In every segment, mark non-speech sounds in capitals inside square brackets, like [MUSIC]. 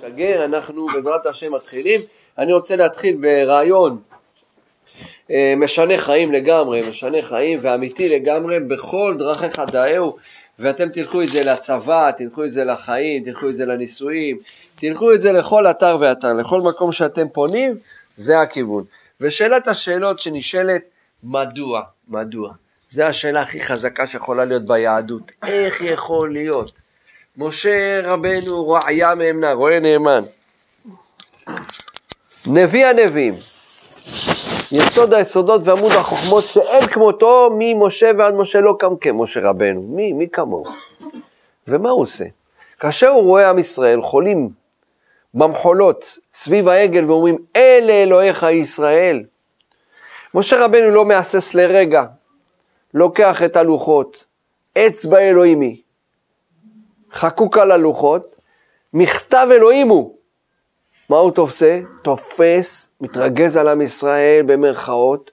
שגר, אנחנו בעזרת השם מתחילים. אני רוצה להתחיל ברעיון אה, משנה חיים לגמרי, משנה חיים ואמיתי לגמרי, בכל דרכיך דאהו, ואתם תלכו את זה לצבא, תלכו את זה לחיים, תלכו את זה לנישואים, תלכו את זה לכל אתר ואתר, לכל מקום שאתם פונים, זה הכיוון. ושאלת השאלות שנשאלת, מדוע? מדוע? זו השאלה הכי חזקה שיכולה להיות ביהדות. איך יכול להיות? משה רבנו רעיה מאמנה, רואה נאמן. נביא הנביאים, יסוד היסודות ועמוד החוכמות שאין כמותו ממשה ועד משה לא קם כמשה רבנו. מי? מי כמוהו? ומה הוא עושה? כאשר הוא רואה עם ישראל חולים במחולות סביב העגל ואומרים אלה אלוהיך ישראל, משה רבנו לא מהסס לרגע, לוקח את הלוחות, אצבע אלוהימי, חקוק על הלוחות, מכתב אלוהים הוא. מה הוא תופסה? תופס, מתרגז על עם ישראל במרכאות,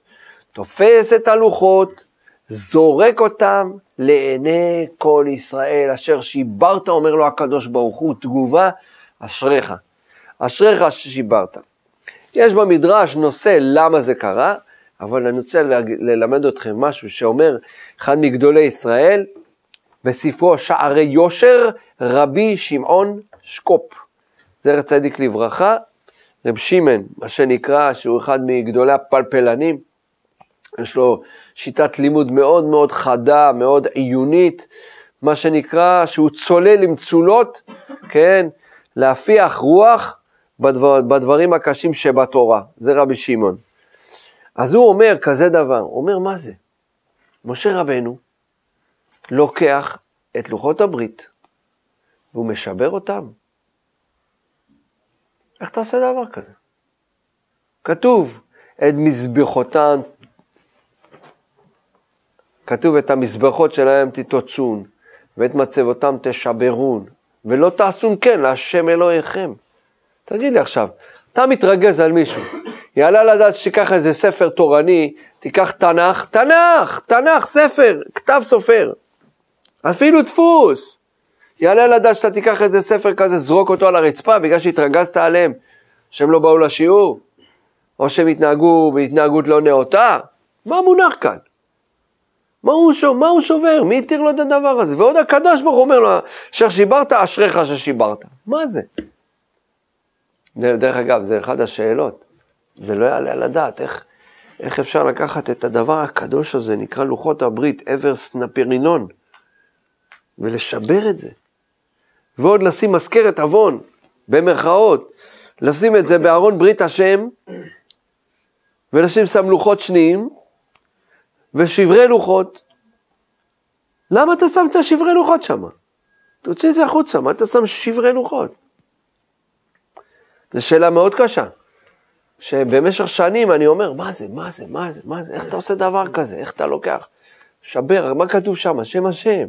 תופס את הלוחות, זורק אותם לעיני כל ישראל, אשר שיברת, אומר לו הקדוש ברוך הוא, תגובה, אשריך. אשריך ששיברת. יש במדרש נושא למה זה קרה, אבל אני רוצה ללמד אתכם משהו שאומר אחד מגדולי ישראל, בספרו שערי יושר, רבי שמעון שקופ. זכר צדיק לברכה, רב שמעון, מה שנקרא, שהוא אחד מגדולי הפלפלנים, יש לו שיטת לימוד מאוד מאוד חדה, מאוד עיונית, מה שנקרא, שהוא צולל עם צולות, כן, להפיח רוח בדבר, בדברים הקשים שבתורה, זה רבי שמעון. אז הוא אומר כזה דבר, הוא אומר, מה זה? משה רבנו, לוקח את לוחות הברית והוא משבר אותם. איך אתה עושה דבר כזה? כתוב, את מזבחותן, כתוב את המזבחות שלהם תתוצון, ואת מצבותם תשברון, ולא תעשון כן להשם אלוהיכם. תגיד לי עכשיו, אתה מתרגז על מישהו, יעלה לדעת שתיקח איזה ספר תורני, תיקח תנ"ך, תנ"ך, תנ"ך, ספר, כתב סופר. אפילו דפוס. יעלה לדעת שאתה תיקח איזה ספר כזה, זרוק אותו על הרצפה בגלל שהתרגזת עליהם, שהם לא באו לשיעור, או שהם התנהגו בהתנהגות לא נאותה. מה מונח כאן? מה הוא, שוב, מה הוא שובר? מי התיר לו את הדבר הזה? ועוד הקדוש ברוך הוא אומר לו, אשר שיברת, אשריך ששיברת. מה זה? דרך אגב, זה אחת השאלות. זה לא יעלה על הדעת, איך, איך אפשר לקחת את הדבר הקדוש הזה, נקרא לוחות הברית, אברס נפירינון, ולשבר את זה. ועוד לשים מזכרת עוון, במרכאות, לשים את זה בארון ברית השם, ולשים שם לוחות שניים, ושברי לוחות. למה אתה שם את השברי לוחות שם? תוציא את זה החוצה, מה אתה שם שברי לוחות? זו שאלה מאוד קשה. שבמשך שנים אני אומר, מה זה, מה זה, מה זה, מה זה, איך אתה עושה דבר כזה, איך אתה לוקח, שבר, מה כתוב שם, שם השם.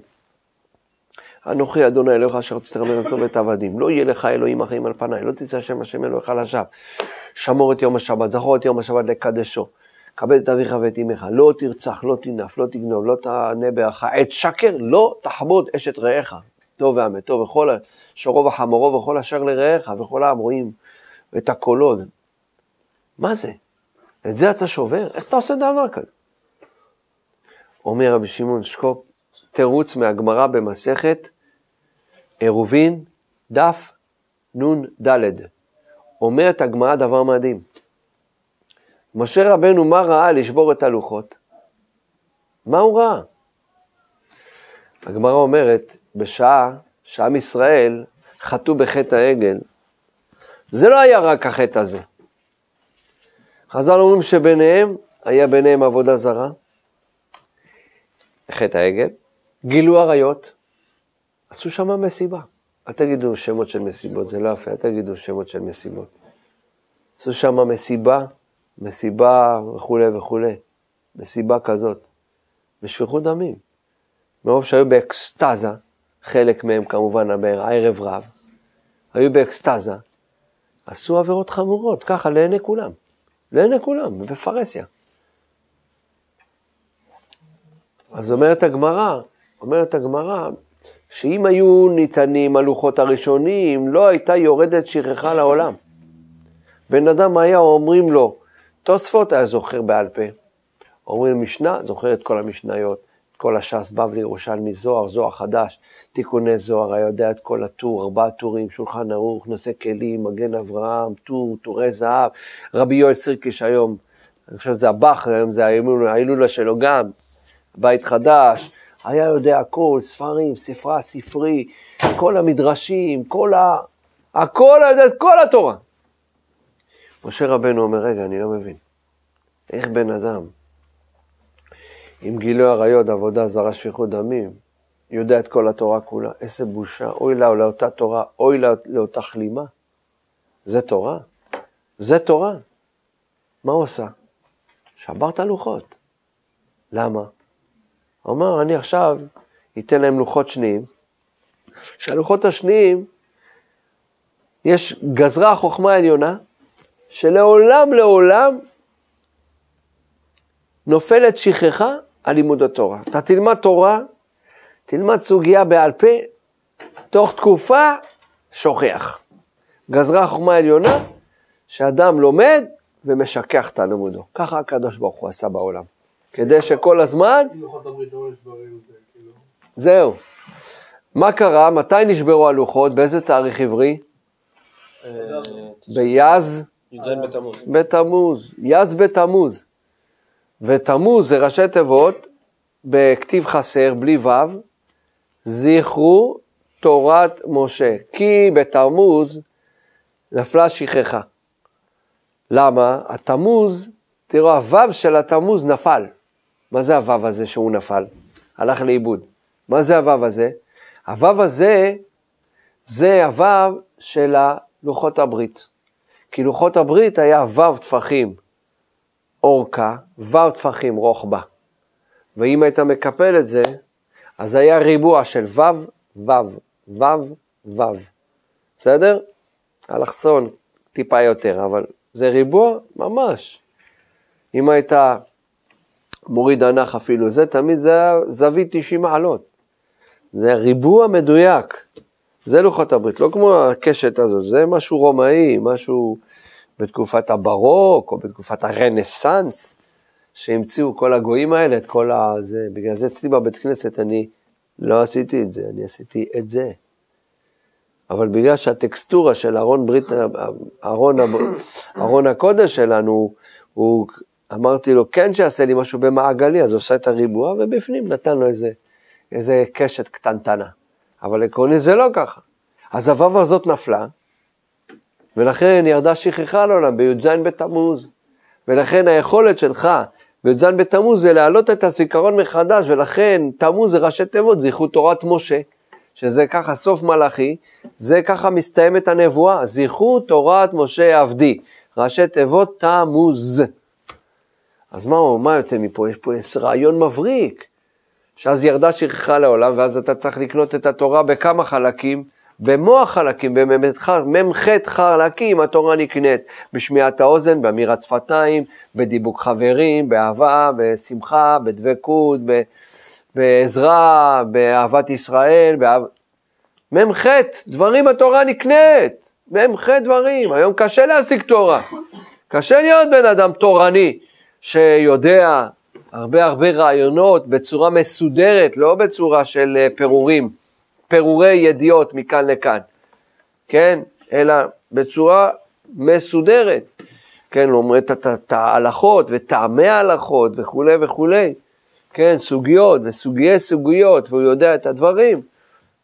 אנוכי אדוני אלוהיך אשר לרמר למצוא בית עבדים, לא יהיה לך אלוהים אחרים על פניי, לא תצא השם השם אלוהיך לשווא. שמור את יום השבת, זכור את יום השבת לקדשו. כבד את אביך ואת אמך, לא תרצח, לא תנף, לא תגנוב, לא תענה בערך, עת שקר, לא תחמוד אשת רעך, טוב ואמתו, וכל שורו וחמורו וכל אשר לרעך, וכל העם רואים את הקולות. מה זה? את זה אתה שובר? איך אתה עושה דבר כזה? אומר רבי שמעון שקופ, תירוץ מהגמרא במסכת עירובין, דף נ"ד. אומרת הגמרא דבר מדהים. משה רבנו, מה ראה לשבור את הלוחות? מה הוא ראה? הגמרא אומרת, בשעה שעם ישראל חטאו בחטא העגל, זה לא היה רק החטא הזה. חז"ל אומרים שביניהם, היה ביניהם עבודה זרה, חטא העגל, גילו עריות, עשו שם מסיבה. אל תגידו שמות של מסיבות, זה לא יפה, אל תגידו שמות של מסיבות. עשו שם מסיבה, מסיבה וכולי וכולי, מסיבה כזאת, ושפיכות דמים. מרוב שהיו באקסטזה, חלק מהם כמובן בערב רב, היו באקסטזה, עשו עבירות חמורות, ככה לעיני כולם, לעיני כולם, בפרהסיה. אז אומרת הגמרא, אומרת הגמרא, שאם היו ניתנים הלוחות הראשונים, לא הייתה יורדת שכחה לעולם. בן אדם היה אומרים לו, תוספות היה זוכר בעל פה. אומרים משנה, זוכר את כל המשניות, את כל הש"ס, בבלי, ירושלמי, זוהר, זוהר חדש, תיקוני זוהר, היה יודע את כל הטור, ארבעה טורים, שולחן ערוך, נושא כלים, מגן אברהם, טור, טורי זהב, רבי יואל סירקיש היום, אני חושב שזה הבח, היום זה ההילולה שלו גם, בית חדש, היה יודע הכל, ספרים, ספרה, ספרי, כל המדרשים, כל ה... הכל היה יודע את כל התורה. משה רבנו אומר, רגע, אני לא מבין. איך בן אדם עם גילוי עריות, עבודה זרה, שפיכות דמים, יודע את כל התורה כולה, איזה בושה, אוי לה לאותה תורה, אוי לה לאותה כלימה. זה תורה? זה תורה. מה הוא עשה? שבר את הלוחות. למה? הוא אמר, אני עכשיו אתן להם לוחות שניים, שהלוחות השניים, יש גזרה החוכמה העליונה, שלעולם לעולם נופלת שכחה על לימוד התורה. אתה תלמד תורה, תלמד סוגיה בעל פה, תוך תקופה שוכח. גזרה החוכמה העליונה, שאדם לומד ומשכח את הלימודו. ככה הקדוש ברוך הוא עשה בעולם. כדי שכל הזמן... כאילו. זהו. מה קרה? מתי נשברו הלוחות? באיזה תאריך עברי? ביז בתמוז. יז בתמוז. ותמוז זה ראשי תיבות בכתיב חסר, בלי ו', זכרו תורת משה. כי בתמוז נפלה שכחה. למה? התמוז, תראו, הוו של התמוז נפל. מה זה הוו הזה שהוא נפל? הלך לאיבוד. מה זה הוו הזה? הוו הזה, זה הוו של לוחות הברית. כי לוחות הברית היה וו טפחים אורכה, וו טפחים רוחבה. ואם היית מקפל את זה, אז היה ריבוע של וו, וו, וו, וו. בסדר? אלכסון טיפה יותר, אבל זה ריבוע ממש. אם היית מוריד ענך אפילו, זה תמיד זה זווית 90 מעלות. זה ריבוע מדויק. זה לוחות הברית, לא כמו הקשת הזאת, זה משהו רומאי, משהו בתקופת הברוק או בתקופת הרנסאנס, שהמציאו כל הגויים האלה, את כל הזה. בגלל זה אצלי בבית כנסת אני לא עשיתי את זה, אני עשיתי את זה. אבל בגלל שהטקסטורה של ארון ברית, ארון, ארון הקודש שלנו, הוא, אמרתי לו, כן שיעשה לי משהו במעגלי, אז הוא עושה את הריבוע, ובפנים נתן לו איזה, איזה קשת קטנטנה. אבל עקרונית זה לא ככה. אז הוו הזאת נפלה, ולכן ירדה שכחה לעולם בי"ז בתמוז. ולכן היכולת שלך בי"ז בתמוז זה להעלות את הזיכרון מחדש, ולכן תמוז זה ראשי תיבות, זכרו תורת משה, שזה ככה סוף מלאכי, זה ככה מסתיימת הנבואה, זכרו תורת משה עבדי, ראשי תיבות תמוז. אז מה, מה יוצא מפה? יש פה רעיון מבריק, שאז ירדה שכחה לעולם, ואז אתה צריך לקנות את התורה בכמה חלקים, במוח חלקים, במ"ח חלקים התורה נקנית, בשמיעת האוזן, באמירת שפתיים, בדיבוק חברים, באהבה, בשמחה, בדבקות, בעזרה, באהבת ישראל, באהב... מ"ח, דברים התורה נקנית, מ"ח דברים, היום קשה להשיג תורה, קשה להיות בן אדם תורני שיודע הרבה הרבה רעיונות בצורה מסודרת, לא בצורה של אה, פירורים. פירורי ידיעות מכאן לכאן, כן? אלא בצורה מסודרת, כן? לומד את ההלכות וטעמי ההלכות וכולי וכולי, כן? סוגיות וסוגי סוגיות, והוא יודע את הדברים.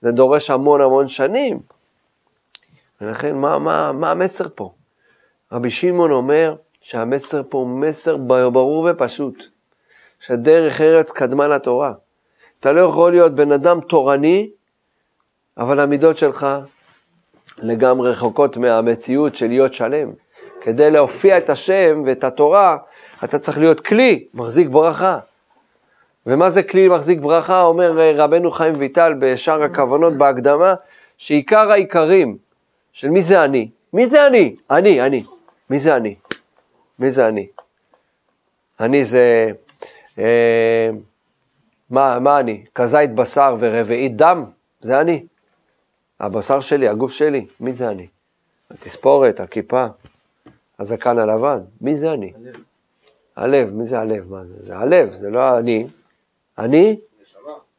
זה דורש המון המון שנים. ולכן, מה, מה, מה המסר פה? רבי שמעון אומר שהמסר פה הוא מסר ברור ופשוט, שדרך ארץ קדמה לתורה. אתה לא יכול להיות בן אדם תורני אבל המידות שלך לגמרי רחוקות מהמציאות של להיות שלם. כדי להופיע את השם ואת התורה, אתה צריך להיות כלי, מחזיק ברכה. ומה זה כלי מחזיק ברכה? אומר רבנו חיים ויטל בשאר הכוונות בהקדמה, שעיקר העיקרים של מי זה אני? מי זה אני? אני, אני. מי זה אני? מי זה אני? אני זה... אה, מה, מה אני? כזית בשר ורביעית דם? זה אני. הבשר שלי, הגוף שלי, מי זה אני? התספורת, הכיפה, הזקן הלבן, מי זה אני? הלב. הלב, מי זה הלב? מה זה? זה הלב, זה לא אני. אני?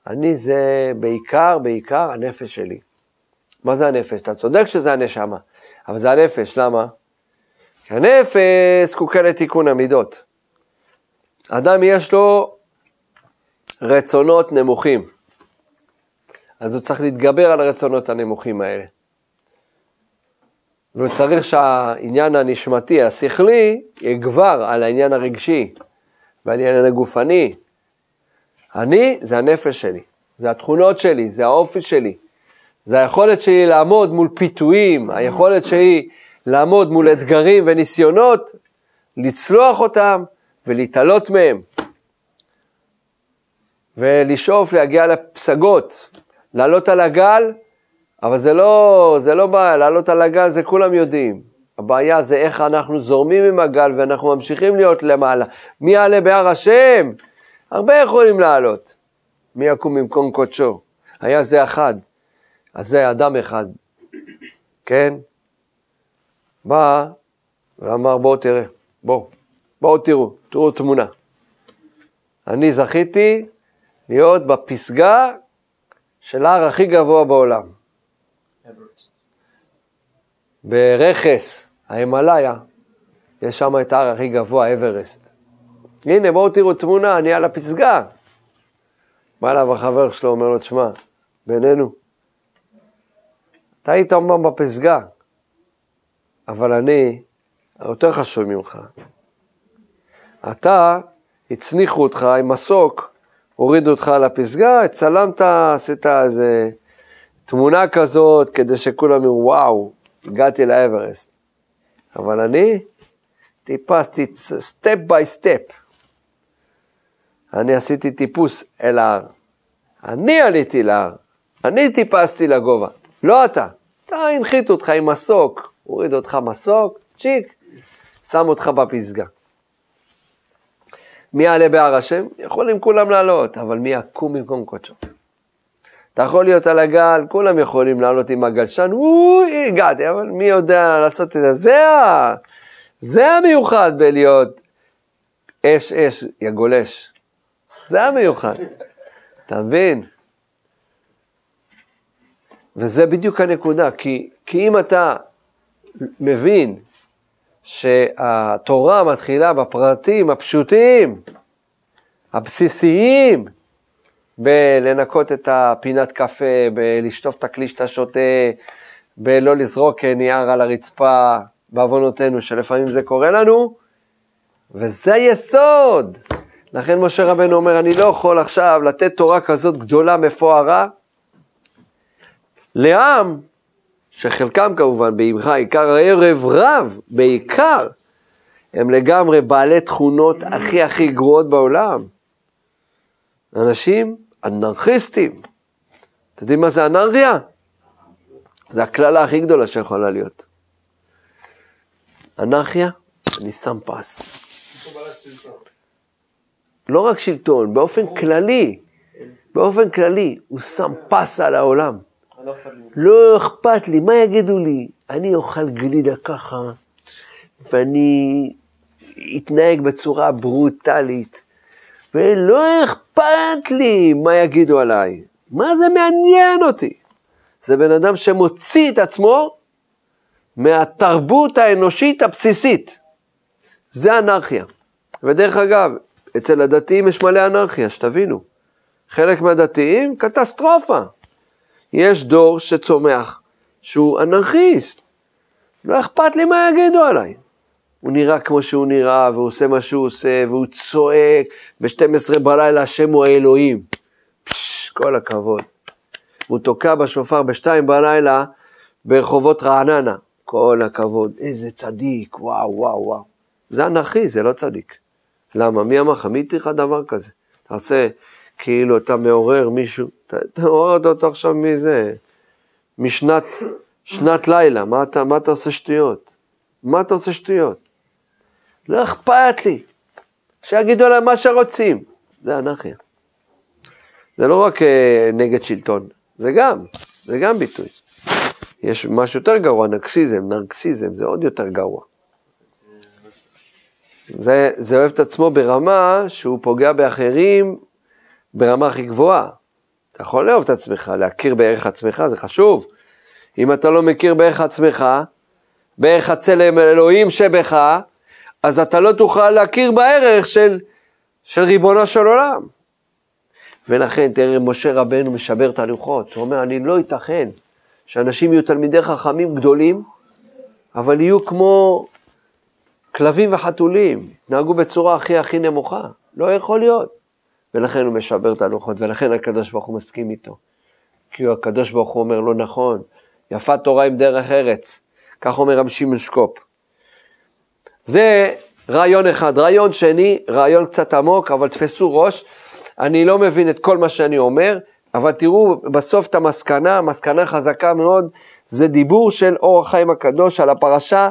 אני זה בעיקר, בעיקר הנפש שלי. מה זה הנפש? אתה צודק שזה הנשמה, אבל זה הנפש, למה? הנפש זקוקה לתיקון המידות. אדם יש לו רצונות נמוכים, אז הוא צריך להתגבר על הרצונות הנמוכים האלה. והוא צריך שהעניין הנשמתי, השכלי, יגבר על העניין הרגשי ועל העניין הגופני. אני זה הנפש שלי, זה התכונות שלי, זה האופי שלי, זה היכולת שלי לעמוד מול פיתויים, היכולת שלי לעמוד מול אתגרים וניסיונות, לצלוח אותם ולהתעלות מהם, ולשאוף להגיע לפסגות, לעלות על הגל, אבל זה לא, זה לא בעיה, לעלות על הגל זה כולם יודעים. הבעיה זה איך אנחנו זורמים עם הגל ואנחנו ממשיכים להיות למעלה. מי יעלה בהר השם? הרבה יכולים לעלות. מי יקום במקום קודשו? היה זה אחד, אז זה אדם אחד, כן? בא ואמר בואו תראה, בואו, בואו תראו, תראו תמונה. אני זכיתי להיות בפסגה של ההר הכי גבוה בעולם. ברכס, ההימאליה, יש שם את ההר הכי גבוה, אברסט. הנה, בואו תראו תמונה, אני על הפסגה. בא אליו החבר שלו, אומר לו, תשמע, בינינו, אתה היית אומנם בפסגה, אבל אני יותר חשוב ממך. אתה, הצניחו אותך עם מסוק, הורידו אותך לפסגה, צלמת, עשית איזה תמונה כזאת, כדי שכולם יראו, וואו, הגעתי לאברסט. אבל אני טיפסתי step by step. אני עשיתי טיפוס אל ההר. אני עליתי להר, אני טיפסתי לגובה, לא אתה. אתה הנחית אותך עם מסוק, הוריד אותך מסוק, צ'יק, שם אותך בפסגה. מי יעלה בהר השם? יכולים כולם לעלות, אבל מי יקום במקום קודשו? אתה יכול להיות על הגל, כולם יכולים לעלות עם הגלשן, אוי, הגעתי, אבל מי יודע לעשות את זה? זה, זה המיוחד בלהיות אש אש, גולש. זה המיוחד. אתה מבין? וזה בדיוק הנקודה, כי, כי אם אתה מבין שהתורה מתחילה בפרטים הפשוטים, הבסיסיים, בלנקות את הפינת קפה, בלשטוף את הכלי שאתה שותה, בלא לזרוק נייר על הרצפה, בעוונותינו, שלפעמים זה קורה לנו, וזה יסוד. לכן משה רבנו אומר, אני לא יכול עכשיו לתת תורה כזאת גדולה, מפוארה, לעם, שחלקם כמובן בעמך עיקר הערב רב, בעיקר, הם לגמרי בעלי תכונות הכי הכי גרועות בעולם. אנשים אנרכיסטים. אתם יודעים מה זה אנרכיה? זה הקללה הכי גדולה שיכולה להיות. אנרכיה, אני שם פס. לא רק שלטון, באופן כללי, באופן כללי, הוא שם פס על העולם. לא אכפת לי, מה יגידו לי? אני אוכל גלידה ככה, ואני אתנהג בצורה ברוטלית, ולא אכפת לי מה יגידו עליי. מה זה מעניין אותי? זה בן אדם שמוציא את עצמו מהתרבות האנושית הבסיסית. זה אנרכיה. ודרך אגב, אצל הדתיים יש מלא אנרכיה, שתבינו. חלק מהדתיים, קטסטרופה. יש דור שצומח שהוא אנרכיסט. לא אכפת לי מה יגידו עליי. הוא נראה כמו שהוא נראה, והוא עושה מה שהוא עושה, והוא צועק, ב-12 בלילה השם הוא האלוהים. פשש, כל הכבוד. הוא תוקע בשופר ב-2 בלילה ברחובות רעננה. כל הכבוד, איזה צדיק, וואו, וואו, וואו. זה אנרכי, זה לא צדיק. למה? מי אמר לך? מי התיר לך דבר כזה? אתה עושה כאילו אתה מעורר מישהו, אתה מעורר אותו עכשיו מזה, משנת שנת לילה, מה אתה, מה אתה עושה שטויות? מה אתה עושה שטויות? לא אכפת לי, שיגידו להם מה שרוצים, זה אנרכיה. זה לא רק uh, נגד שלטון, זה גם, זה גם ביטוי. יש משהו יותר גרוע, נרקסיזם, נרקסיזם, זה עוד יותר גרוע. זה, זה אוהב את עצמו ברמה שהוא פוגע באחרים ברמה הכי גבוהה. אתה יכול לאהוב את עצמך, להכיר בערך עצמך, זה חשוב. אם אתה לא מכיר בערך עצמך, בערך הצלם אלוהים שבך, אז אתה לא תוכל להכיר בערך של, של ריבונו של עולם. ולכן תראה, משה רבנו משבר את הלוחות, הוא אומר, אני לא ייתכן שאנשים יהיו תלמידי חכמים גדולים, אבל יהיו כמו כלבים וחתולים, נהגו בצורה הכי הכי נמוכה, לא יכול להיות. ולכן הוא משבר את הלוחות, ולכן הקדוש ברוך הוא מסכים איתו. כי הקדוש ברוך הוא אומר, לא נכון, יפה תורה עם דרך ארץ. כך אומר רב שמעון שקופ. זה רעיון אחד. רעיון שני, רעיון קצת עמוק, אבל תפסו ראש. אני לא מבין את כל מה שאני אומר, אבל תראו בסוף את המסקנה, מסקנה חזקה מאוד, זה דיבור של אור החיים הקדוש על הפרשה,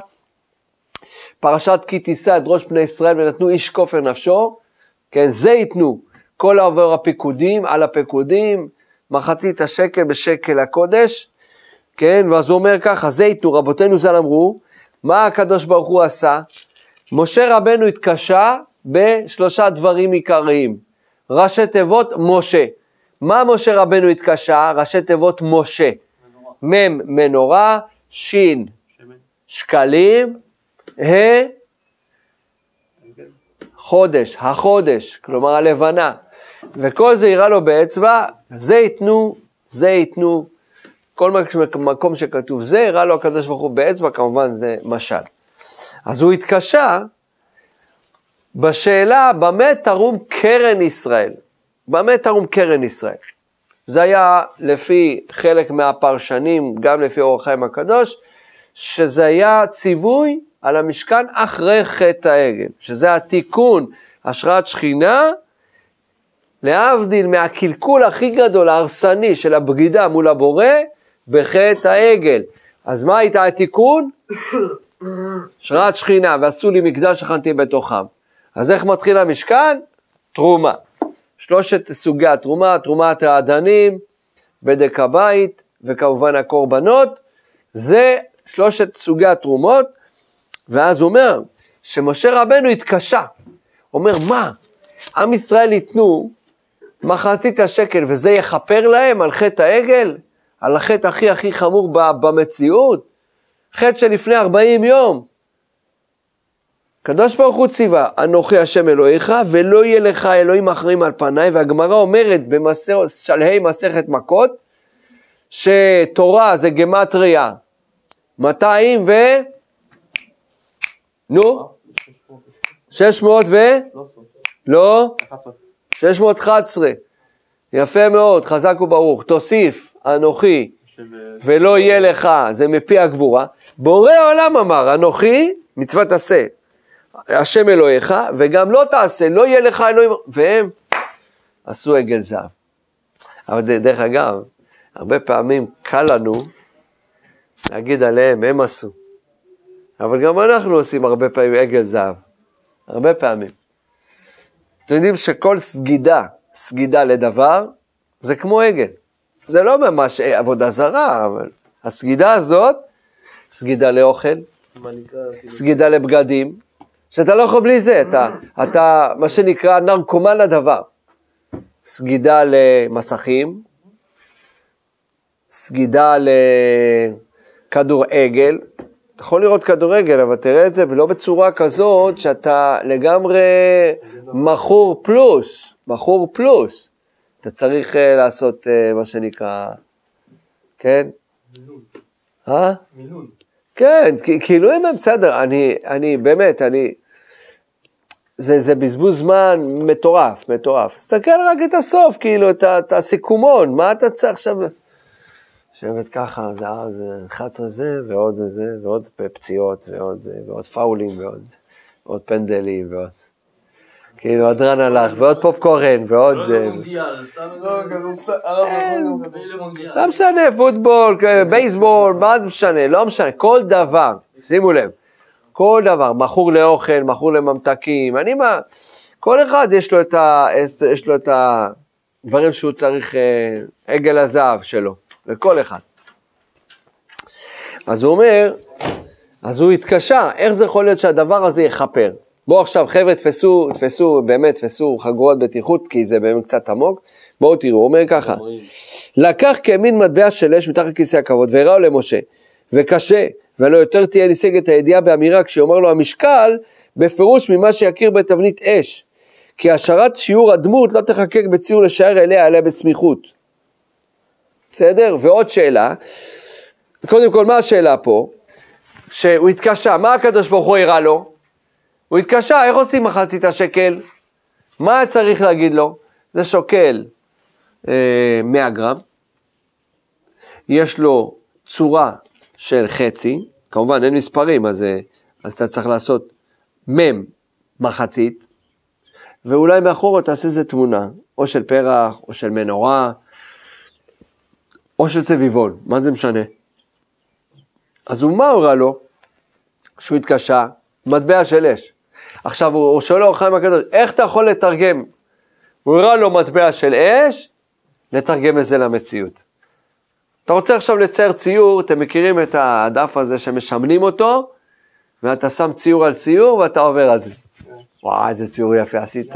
פרשת כי תישא את ראש בני ישראל ונתנו איש כופר נפשו, כן, זה ייתנו כל העובר הפיקודים על הפיקודים, מחצית השקל בשקל הקודש, כן, ואז הוא אומר ככה, זה ייתנו, רבותינו ז"ל אמרו, מה הקדוש ברוך הוא עשה? משה רבנו התקשה בשלושה דברים עיקריים. ראשי תיבות משה. מה משה רבנו התקשה? ראשי תיבות משה. מ' מנורה, ש' שקלים, ה' חודש, החודש, כלומר הלבנה. וכל זה יראה לו באצבע, זה ייתנו, זה ייתנו, כל מקום שכתוב זה, הראה לו הקדוש ברוך הוא באצבע, כמובן זה משל. אז הוא התקשה בשאלה במה תרום קרן ישראל. במה תרום קרן ישראל? זה היה לפי חלק מהפרשנים, גם לפי אור החיים הקדוש, שזה היה ציווי על המשכן אחרי חטא העגל, שזה התיקון, השראת שכינה, להבדיל מהקלקול הכי גדול, ההרסני של הבגידה מול הבורא, בחטא העגל. אז מה הייתה התיקון? השראת שכינה, ועשו לי מקדש שכנתי בתוכם. אז איך מתחיל המשכן? תרומה. שלושת סוגי התרומה, תרומת האדנים, בדק הבית, וכמובן הקורבנות, זה שלושת סוגי התרומות, ואז הוא אומר שמשה רבנו התקשה. אומר, מה? עם ישראל ייתנו מחצית השקל וזה יכפר להם על חטא העגל? על החטא הכי הכי חמור במציאות? חטא שלפני 40 יום. קדוש ברוך הוא ציווה, אנוכי השם אלוהיך, ולא יהיה לך אלוהים אחרים על פניי, והגמרא אומרת בשלהי מסכת מכות, שתורה זה גמטריה 200 ו... נו? 600 ו... לא? 611. יפה מאוד, חזק וברוך. תוסיף, אנוכי, ולא יהיה לך, זה מפי הגבורה. בורא העולם אמר, אנוכי, מצוות עשה. השם אלוהיך, וגם לא תעשה, לא יהיה לך אלוהים, והם עשו עגל זהב. אבל דרך אגב, הרבה פעמים קל לנו להגיד עליהם, הם עשו. אבל גם אנחנו עושים הרבה פעמים עגל זהב. הרבה פעמים. אתם יודעים שכל סגידה, סגידה לדבר, זה כמו עגל. זה לא ממש עבודה זרה, אבל הסגידה הזאת, סגידה לאוכל, סגידה לבגדים, שאתה לא יכול בלי זה, אתה, אתה מה שנקרא נרקומן לדבר. סגידה למסכים, סגידה לכדורגל, יכול לראות כדורגל, אבל תראה את זה לא בצורה כזאת שאתה לגמרי מכור פלוס, מכור פלוס. אתה צריך uh, לעשות uh, מה שנקרא, כן? מילון. אה? מילון. כן, כאילו אם הם בסדר, אני, אני באמת, אני, זה, זה בזבוז זמן מטורף, מטורף. תסתכל רק את הסוף, כאילו, את, את הסיכומון, מה אתה צריך עכשיו? לשבת ככה, זה 11 זה, ועוד זה זה, ועוד פציעות, ועוד זה, ועוד פאולים, ועוד, ועוד פנדלים, ועוד... כאילו, הדרן הלך, ועוד פופקורן, ועוד זה. לא משנה, פוטבול, בייסבול, מה זה משנה? לא משנה, כל דבר, שימו לב, כל דבר, מכור לאוכל, מכור לממתקים, אני מה, כל אחד יש לו את הדברים שהוא צריך, אה, עגל הזהב שלו. לכל אחד. אז הוא אומר, אז הוא התקשה, איך זה יכול להיות שהדבר הזה יכפר? בואו עכשיו, חבר'ה, תפסו, תפסו, באמת, תפסו חגורות בטיחות, כי זה באמת קצת עמוק. בואו תראו, הוא אומר ככה, לקח כמין מטבע של אש מתחת כיסא הכבוד, והראו למשה, וקשה, ולא יותר תהיה ניסגת הידיעה באמירה, כשיאמר לו המשקל, בפירוש ממה שיכיר בתבנית אש. כי השארת שיעור הדמות לא תחקק בציור לשער אליה, אליה בסמיכות. בסדר? ועוד שאלה, קודם כל, מה השאלה פה? שהוא התקשה, מה הקדוש ברוך הוא הראה לו? הוא התקשה, איך עושים מחצית השקל? מה צריך להגיד לו? זה שוקל אה, 100 גרם, יש לו צורה של חצי, כמובן אין מספרים, אז, אה, אז אתה צריך לעשות מ' מחצית, ואולי מאחורה תעשה איזה תמונה, או של פרח, או של מנורה, או של צביבון, מה זה משנה? אז הוא מה הורה לו? שהוא התקשה, מטבע של אש. עכשיו הוא שואל לו חיים הקדוש, איך אתה יכול לתרגם? הוא הראה לו מטבע של אש, לתרגם את זה למציאות. אתה רוצה עכשיו לצייר ציור, אתם מכירים את הדף הזה שמשמנים אותו, ואתה שם ציור על ציור ואתה עובר על זה. וואי, איזה ציור יפה עשית.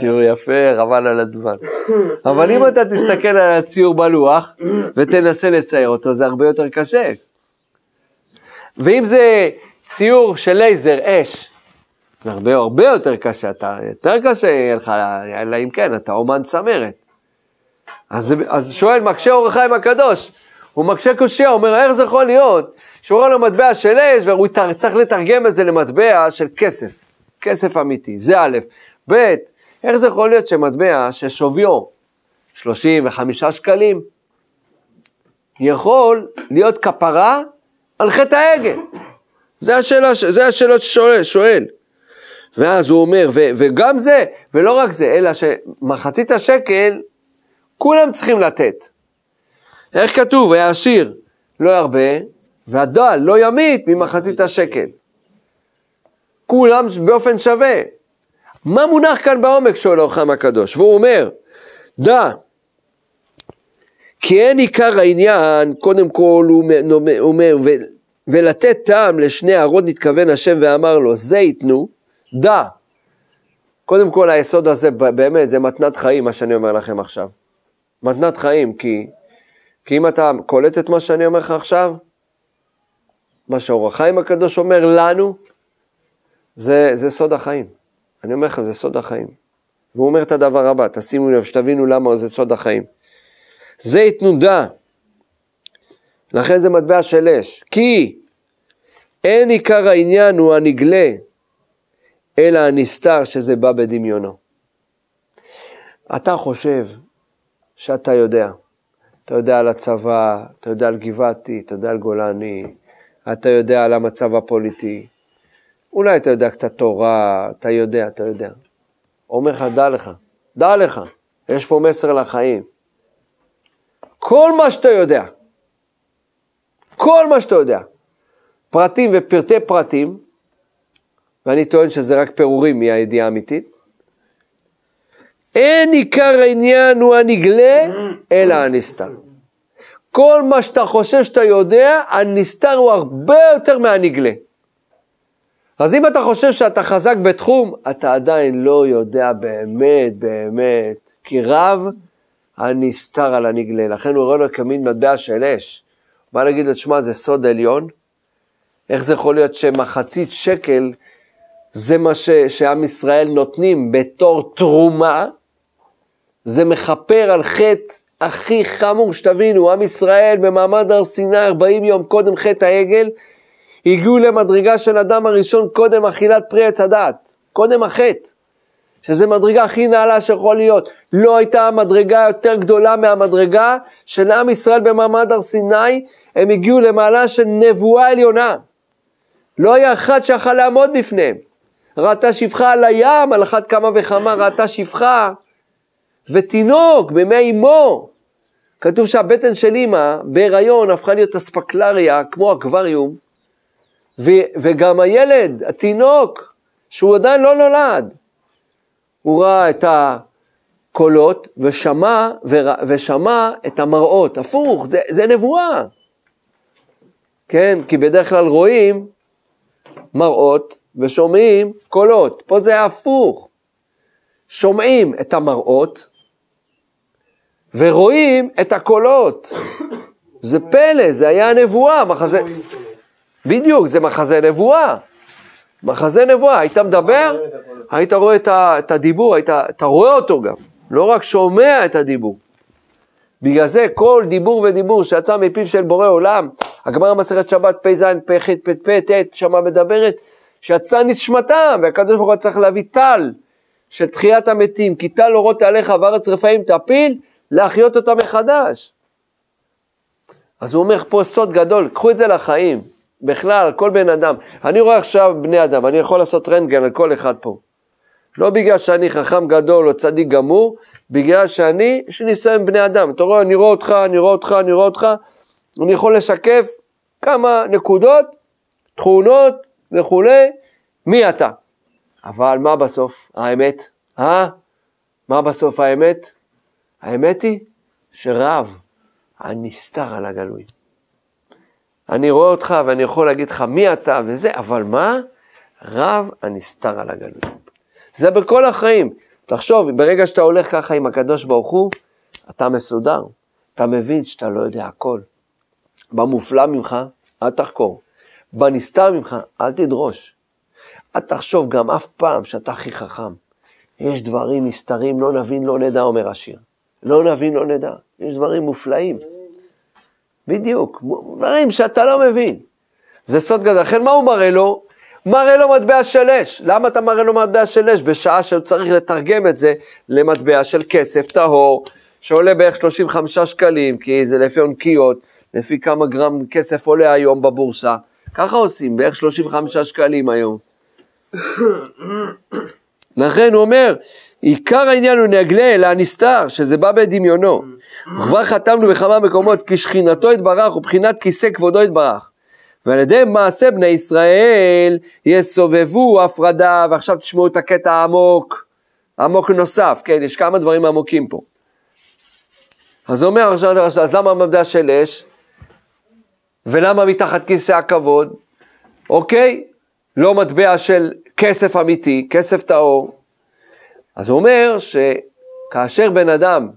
ציור יפה, חבל על הזמן. אבל אם אתה תסתכל על הציור בלוח ותנסה לצייר אותו, זה הרבה יותר קשה. ואם זה ציור של לייזר, אש, זה הרבה הרבה יותר קשה, אתה, יותר קשה יהיה לך, אלא אם כן, אתה אומן צמרת. אז, אז שואל, מקשה אור החיים הקדוש, הוא מקשה קושייה, אומר, איך זה יכול להיות שהוא רואה לו מטבע של אש, והוא צריך לתרגם את זה למטבע של כסף, כסף אמיתי, זה א', ב', איך זה יכול להיות שמטבע ששוויו 35 שקלים, יכול להיות כפרה על חטא העגל? זה השאלות ששואל. שואל. ואז הוא אומר, ו, וגם זה, ולא רק זה, אלא שמחצית השקל, כולם צריכים לתת. איך כתוב? והעשיר לא ירבה, והדל לא ימית ממחצית השקל. כולם באופן שווה. מה מונח כאן בעומק, שואל אורחם הקדוש? והוא אומר, דע, כי אין עיקר העניין, קודם כל הוא אומר, ולתת טעם לשני הערות נתכוון השם ואמר לו, זה ייתנו, דע. קודם כל היסוד הזה באמת זה מתנת חיים, מה שאני אומר לכם עכשיו. מתנת חיים, כי, כי אם אתה קולט את מה שאני אומר לך עכשיו, מה שאור החיים הקדוש אומר לנו, זה, זה סוד החיים. אני אומר לכם, זה סוד החיים. והוא אומר את הדבר הבא, תשימו לב, שתבינו למה זה סוד החיים. זה ייתנו דע. לכן זה מטבע של אש. כי אין עיקר העניין הוא הנגלה, אלא הנסתר שזה בא בדמיונו. אתה חושב שאתה יודע. אתה יודע על הצבא, אתה יודע על גבעתי, אתה יודע על גולני, אתה יודע על המצב הפוליטי. אולי אתה יודע קצת תורה, אתה יודע, אתה יודע. אומר לך, דע לך, דע לך, יש פה מסר לחיים. כל מה שאתה יודע, כל מה שאתה יודע, פרטים ופרטי פרטים, ואני טוען שזה רק פירורים מהידיעה האמיתית, אין עיקר העניין הוא הנגלה, אלא הנסתר. כל מה שאתה חושב שאתה יודע, הנסתר הוא הרבה יותר מהנגלה. אז אם אתה חושב שאתה חזק בתחום, אתה עדיין לא יודע באמת, באמת, כי רב הנסתר על הנגלה. לכן הוא רואה לו כמין מטבע של אש. מה להגיד לו, תשמע, זה סוד עליון? איך זה יכול להיות שמחצית שקל זה מה ש, שעם ישראל נותנים בתור תרומה? זה מכפר על חטא הכי חמור שתבינו, עם ישראל במעמד הר סיני 40 יום קודם חטא העגל, הגיעו למדרגה של אדם הראשון קודם אכילת פרי עץ הדעת, קודם החטא, שזה מדרגה הכי נעלה שיכול להיות. לא הייתה מדרגה יותר גדולה מהמדרגה של עם ישראל במעמד הר סיני, הם הגיעו למעלה של נבואה עליונה. לא היה אחד שיכול לעמוד בפניהם. ראתה שפחה על הים, על אחת כמה וכמה ראתה שפחה, ותינוק במי אמו. כתוב שהבטן של אימא בהיריון הפכה להיות אספקלריה, כמו אקווריום, ו- וגם הילד, התינוק, שהוא עדיין לא נולד, הוא ראה את קולות ושמע, ור... ושמע את המראות. הפוך, זה, זה נבואה. כן, כי בדרך כלל רואים מראות ושומעים קולות. פה זה הפוך. שומעים את המראות ורואים את הקולות. זה פלא, זה היה נבואה, מחזה... בדיוק, זה מחזה נבואה. מחזה נבואה, היית מדבר, היית רואה את הדיבור, היית, אתה רואה אותו גם, לא רק שומע את הדיבור. בגלל זה כל דיבור ודיבור שיצא מפיו של בורא עולם, הגמרא מסכת שבת פ"ז, פ"ח, פ"ט, ט', שמה מדברת, שיצא נשמתם, והקדוש ברוך הוא צריך להביא טל של תחיית המתים, כי טל אורות עליך וארץ רפאים תפיל, להחיות אותה מחדש. אז הוא אומר פה סוד גדול, קחו את זה לחיים, בכלל, כל בן אדם. אני רואה עכשיו בני אדם, אני יכול לעשות רנטגן על כל אחד פה. לא בגלל שאני חכם גדול או צדיק גמור, בגלל שאני, יש לי ניסיון בני אדם. אתה רואה, אני רואה אותך, אני רואה אותך, אני רואה אותך, אני יכול לשקף כמה נקודות, תכונות וכולי, מי אתה. אבל מה בסוף האמת? אה? מה בסוף האמת? האמת היא שרב הנסתר על הגלוי. אני רואה אותך ואני יכול להגיד לך מי אתה וזה, אבל מה? רב הנסתר על הגלוי. זה בכל החיים. תחשוב, ברגע שאתה הולך ככה עם הקדוש ברוך הוא, אתה מסודר. אתה מבין שאתה לא יודע הכל. במופלא ממך, אל תחקור. בנסתר ממך, אל תדרוש. אל תחשוב גם אף פעם שאתה הכי חכם. יש דברים נסתרים, לא נבין, לא נדע, אומר השיר. לא נבין, לא נדע. יש דברים מופלאים. בדיוק, דברים שאתה לא מבין. זה סוד גדול. לכן מה הוא מראה לו? מראה לו מטבע של אש. למה אתה מראה לו מטבע של אש? בשעה שהוא צריך לתרגם את זה למטבע של כסף טהור, שעולה בערך 35 שקלים, כי זה לפי עונקיות, לפי כמה גרם כסף עולה היום בבורסה. ככה עושים, בערך 35 שקלים היום. לכן הוא אומר, עיקר העניין הוא נגלה אלא הנסתר, שזה בא בדמיונו. וכבר חתמנו בכמה מקומות כי שכינתו יתברך ובחינת כיסא כבודו יתברך. ועל ידי מעשה בני ישראל יסובבו הפרדה, ועכשיו תשמעו את הקטע העמוק, עמוק נוסף, כן, יש כמה דברים עמוקים פה. אז הוא אומר עכשיו, אז למה מטבע של אש? ולמה מתחת כיסא הכבוד? אוקיי, לא מטבע של כסף אמיתי, כסף טהור. אז הוא אומר שכאשר בן אדם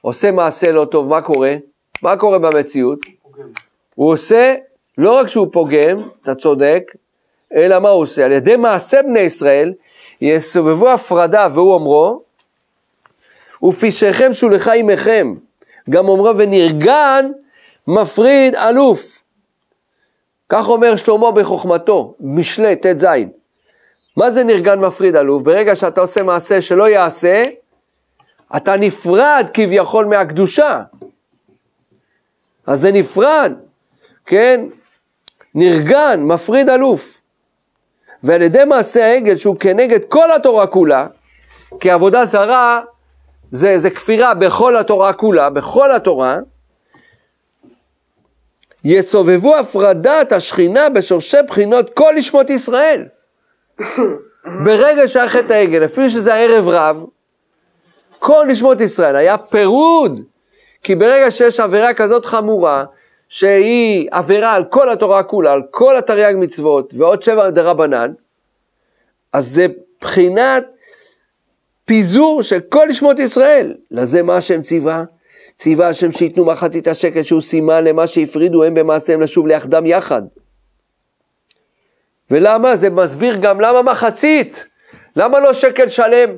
עושה מעשה לא טוב, מה קורה? מה קורה במציאות? פוגם. הוא עושה, לא רק שהוא פוגם, אתה צודק, אלא מה הוא עושה? על ידי מעשה בני ישראל, יסובבו הפרדה, והוא אומרו, ופישיכם שולחה עמכם, גם אומרו ונרגן מפריד אלוף. כך אומר שלמה בחוכמתו, משלי ט"ז. מה זה נרגן מפריד אלוף? ברגע שאתה עושה מעשה שלא יעשה, אתה נפרד כביכול מהקדושה. אז זה נפרד, כן? נרגן, מפריד אלוף. ועל ידי מעשה העגל, שהוא כנגד כל התורה כולה, כי עבודה זרה זה, זה כפירה בכל התורה כולה, בכל התורה, יסובבו הפרדת השכינה בשורשי בחינות כל נשמות ישראל. ברגע שהיה חטא העגל, אפילו שזה הערב רב, כל נשמות ישראל היה פירוד. כי ברגע שיש עבירה כזאת חמורה, שהיא עבירה על כל התורה כולה, על כל התרי"ג מצוות, ועוד שבע דה רבנן, אז זה בחינת פיזור של כל נשמות ישראל. לזה מה השם ציווה? ציווה השם שייתנו מחצית השקל שהוא סימן למה שהפרידו הם במעשיהם לשוב ליחדם יחד. ולמה? זה מסביר גם למה מחצית. למה לא שקל שלם?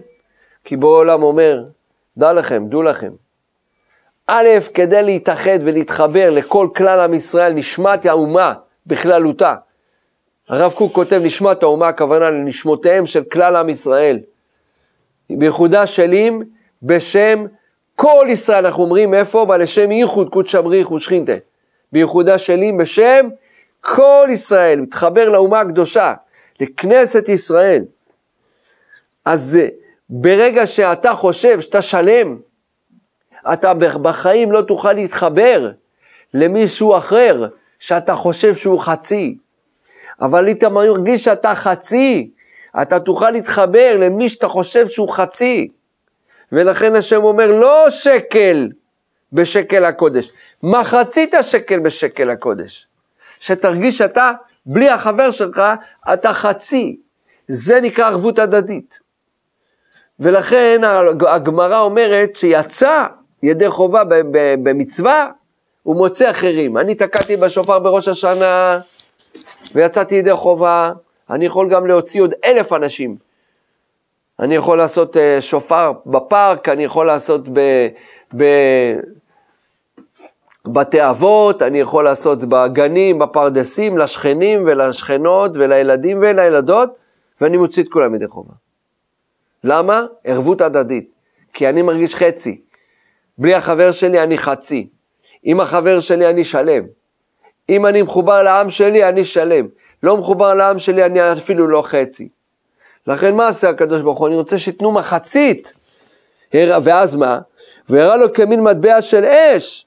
כי בורא עולם אומר, דע לכם, דעו לכם. א', כדי להתאחד ולהתחבר לכל כלל עם ישראל, נשמת האומה בכללותה. הרב קוק כותב נשמת האומה, הכוונה לנשמותיהם של כלל עם ישראל. בייחודה שלים בשם כל ישראל, אנחנו אומרים איפה? בלשם ייחוד קוד שמריך ושכינתה. בייחודה שלים בשם כל ישראל, מתחבר לאומה הקדושה, לכנסת ישראל. אז ברגע שאתה חושב שאתה שלם, אתה בחיים לא תוכל להתחבר למישהו אחר שאתה חושב שהוא חצי. אבל אם אתה מרגיש שאתה חצי, אתה תוכל להתחבר למי שאתה חושב שהוא חצי. ולכן השם אומר לא שקל בשקל הקודש, מחצית השקל בשקל הקודש. שתרגיש שאתה, בלי החבר שלך, אתה חצי. זה נקרא ערבות הדדית. ולכן הגמרא אומרת שיצא ידי חובה במצווה, הוא מוצא אחרים. אני תקעתי בשופר בראש השנה ויצאתי ידי חובה, אני יכול גם להוציא עוד אלף אנשים. אני יכול לעשות אה, שופר בפארק, אני יכול לעשות בבתי אבות, אני יכול לעשות בגנים, בפרדסים, לשכנים ולשכנות ולילדים ולילדות, ואני מוציא את כולם ידי חובה. למה? ערבות הדדית. כי אני מרגיש חצי. בלי החבר שלי אני חצי. עם החבר שלי אני שלם. אם אני מחובר לעם שלי, אני שלם. לא מחובר לעם שלי, אני אפילו לא חצי. לכן מה עשה הקדוש ברוך הוא? אני רוצה שייתנו מחצית. ואז מה? והראה לו כמין מטבע של אש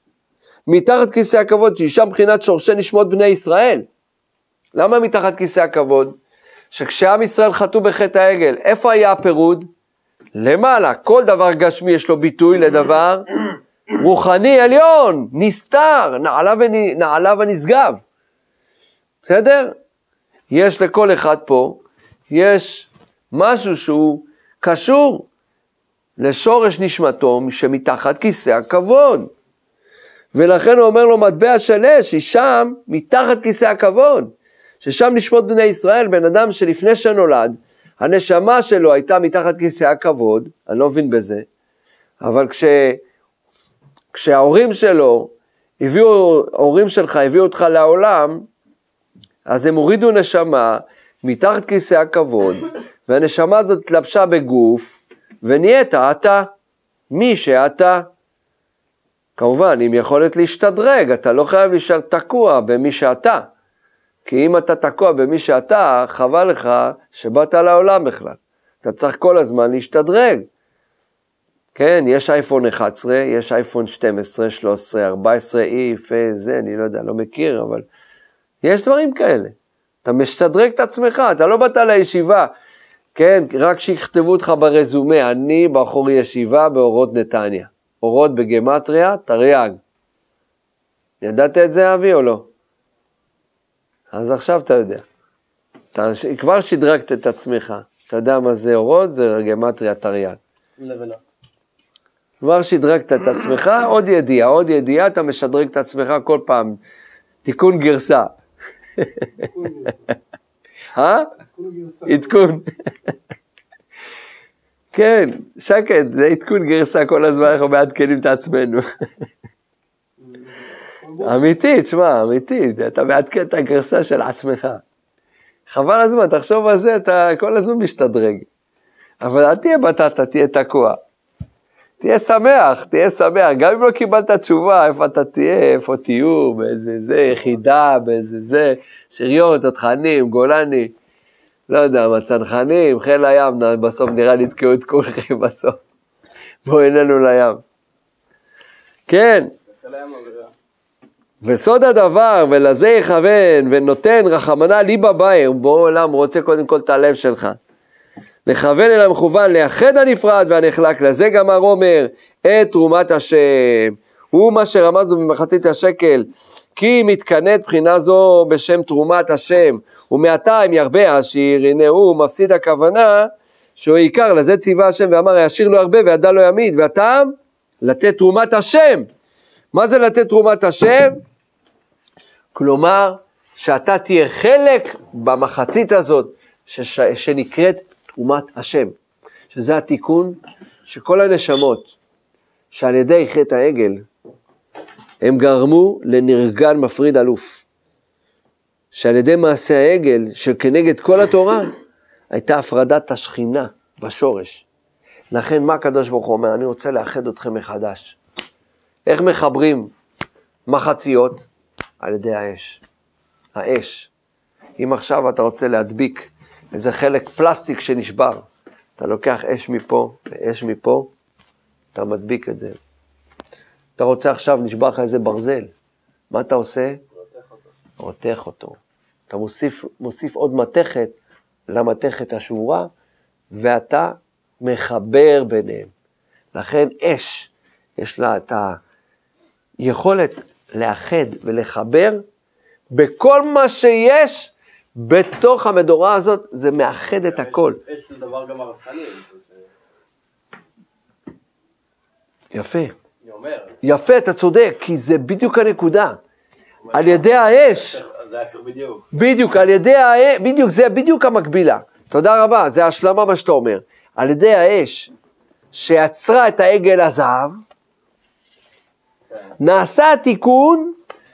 מתחת כיסא הכבוד, שהיא שם מבחינת שורשי נשמות בני ישראל. למה מתחת כיסא הכבוד? שכשעם ישראל חטאו בחטא העגל, איפה היה הפירוד? למעלה. כל דבר גשמי יש לו ביטוי לדבר רוחני עליון, נסתר, נעלה, ונ... נעלה ונשגב. בסדר? יש לכל אחד פה, יש משהו שהוא קשור לשורש נשמתו שמתחת כיסא הכבוד. ולכן הוא אומר לו מטבע של אש, היא שם מתחת כיסא הכבוד. ששם נשמות בני ישראל, בן אדם שלפני שנולד, הנשמה שלו הייתה מתחת כיסא הכבוד, אני לא מבין בזה, אבל כש, כשההורים שלו הביאו, ההורים שלך הביאו אותך לעולם, אז הם הורידו נשמה מתחת כיסא הכבוד, והנשמה הזאת התלבשה בגוף, ונהיית אתה, מי שאתה. כמובן, עם יכולת להשתדרג, אתה לא חייב להישאר תקוע במי שאתה. כי אם אתה תקוע במי שאתה, חבל לך שבאת לעולם בכלל. אתה צריך כל הזמן להשתדרג. כן, יש אייפון 11, יש אייפון 12, 13, 14, איף, זה, אני לא יודע, לא מכיר, אבל יש דברים כאלה. אתה משתדרג את עצמך, אתה לא באת לישיבה, כן, רק שיכתבו אותך ברזומה, אני בחור ישיבה באורות נתניה. אורות בגמטריה, תרי"ג. ידעת את זה, אבי, או לא? אז עכשיו אתה יודע. אתה כבר שדרגת את עצמך. אתה יודע מה זה אורות? זה גמטריה תרי"ג. כבר שדרגת את עצמך, עוד ידיעה, עוד ידיעה, אתה משדרג את עצמך כל פעם. תיקון גרסה. [LAUGHS] אה? עדכון. כן, שקט, זה עדכון גרסה כל הזמן, אנחנו מעדכנים את עצמנו. אמיתי, תשמע, אמיתי, אתה מעדכן את הגרסה של עצמך. חבל הזמן, תחשוב על זה, אתה כל הזמן משתדרג. אבל אל תהיה בטטה, תהיה תקוע. תהיה שמח, תהיה שמח, גם אם לא קיבלת תשובה, איפה אתה תהיה, איפה תהיו, באיזה זה, יחידה, באיזה זה, שריון, תותחנים, גולני, לא יודע, מצנחנים, חיל הים, בסוף נראה לי יתקעו את כולכם [LAUGHS] בסוף. בואו אלינו לים. כן. וסוד הדבר, ולזה יכוון, ונותן רחמנא ליבא באר, בוא עולם רוצה קודם כל את הלב שלך. לכוון אל המכוון, לאחד הנפרד והנחלק, לזה גמר אומר, את תרומת השם. הוא מה שרמזנו במחצית השקל, כי מתקנאת בחינה זו בשם תרומת השם, ומעתה אם ירבה עשיר, הנה הוא מפסיד הכוונה שהוא עיקר, לזה ציווה השם ואמר, ישיר לו הרבה וידע לו ימיד, והטעם, לתת תרומת השם. מה זה לתת תרומת השם? כלומר, שאתה תהיה חלק במחצית הזאת שש, שנקראת תרומת השם, שזה התיקון שכל הנשמות שעל ידי חטא העגל הם גרמו לנרגן מפריד אלוף, שעל ידי מעשה העגל, שכנגד כל התורה, הייתה הפרדת השכינה בשורש. לכן מה הקדוש ברוך הוא אומר? אני רוצה לאחד אתכם מחדש. איך מחברים מחציות? על ידי האש. האש. אם עכשיו אתה רוצה להדביק איזה חלק פלסטיק שנשבר, אתה לוקח אש מפה ואש מפה, אתה מדביק את זה. אתה רוצה עכשיו, נשבר לך איזה ברזל, מה אתה עושה? רותח אותו. אתה מוסיף, מוסיף עוד מתכת למתכת השבורה, ואתה מחבר ביניהם. לכן אש, יש לה את היכולת לאחד ולחבר בכל מה שיש בתוך המדורה הזאת, זה מאחד את הכל. אש זה דבר גם הרסני. יפה, יפה, אתה צודק, כי זה בדיוק הנקודה. על ידי האש, זה ההפך בדיוק. בדיוק, על ידי האש, בדיוק, זה בדיוק המקבילה. תודה רבה, זה השלמה מה שאתה אומר. על ידי האש שיצרה את העגל הזהב, נעשה התיקון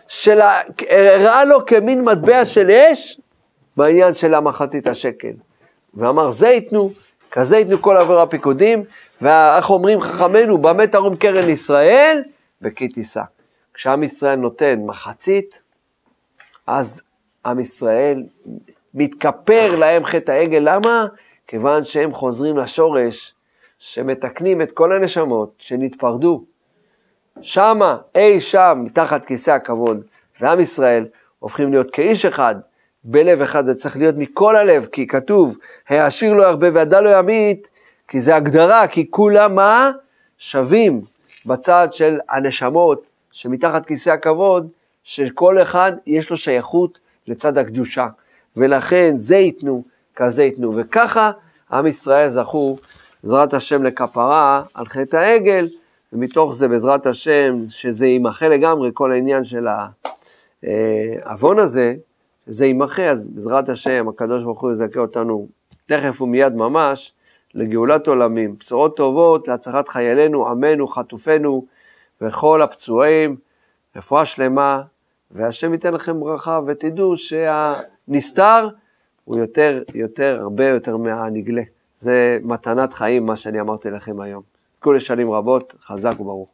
של. הראה לו כמין מטבע של אש בעניין של המחצית השקל. ואמר, זה ייתנו, כזה ייתנו כל עבירה פיקודים, ואיך אומרים חכמינו, במה תרום קרן ישראל? בכי תישא. כשעם ישראל נותן מחצית, אז עם ישראל מתכפר להם חטא העגל, למה? כיוון שהם חוזרים לשורש, שמתקנים את כל הנשמות שנתפרדו. שמה, אי שם, מתחת כיסא הכבוד, ועם ישראל הופכים להיות כאיש אחד, בלב אחד, זה צריך להיות מכל הלב, כי כתוב, העשיר לא ירבה והדל לא ימית, כי זה הגדרה, כי כולם מה? שווים בצד של הנשמות שמתחת כיסא הכבוד, שכל אחד יש לו שייכות לצד הקדושה. ולכן זה ייתנו, כזה ייתנו. וככה עם ישראל זכו, בעזרת השם לכפרה על חטא העגל, ומתוך זה בעזרת השם, שזה יימחה לגמרי, כל העניין של העוון הזה, זה יימחה, אז בעזרת השם, הקדוש ברוך הוא יזכה אותנו תכף ומיד ממש לגאולת עולמים, בשורות טובות להצלחת חיילינו, עמנו, חטופינו וכל הפצועים, רפואה שלמה, והשם ייתן לכם ברכה, ותדעו שהנסתר הוא יותר, יותר, הרבה יותר מהנגלה. זה מתנת חיים, מה שאני אמרתי לכם היום. תזכו לשנים רבות, חזק וברוך.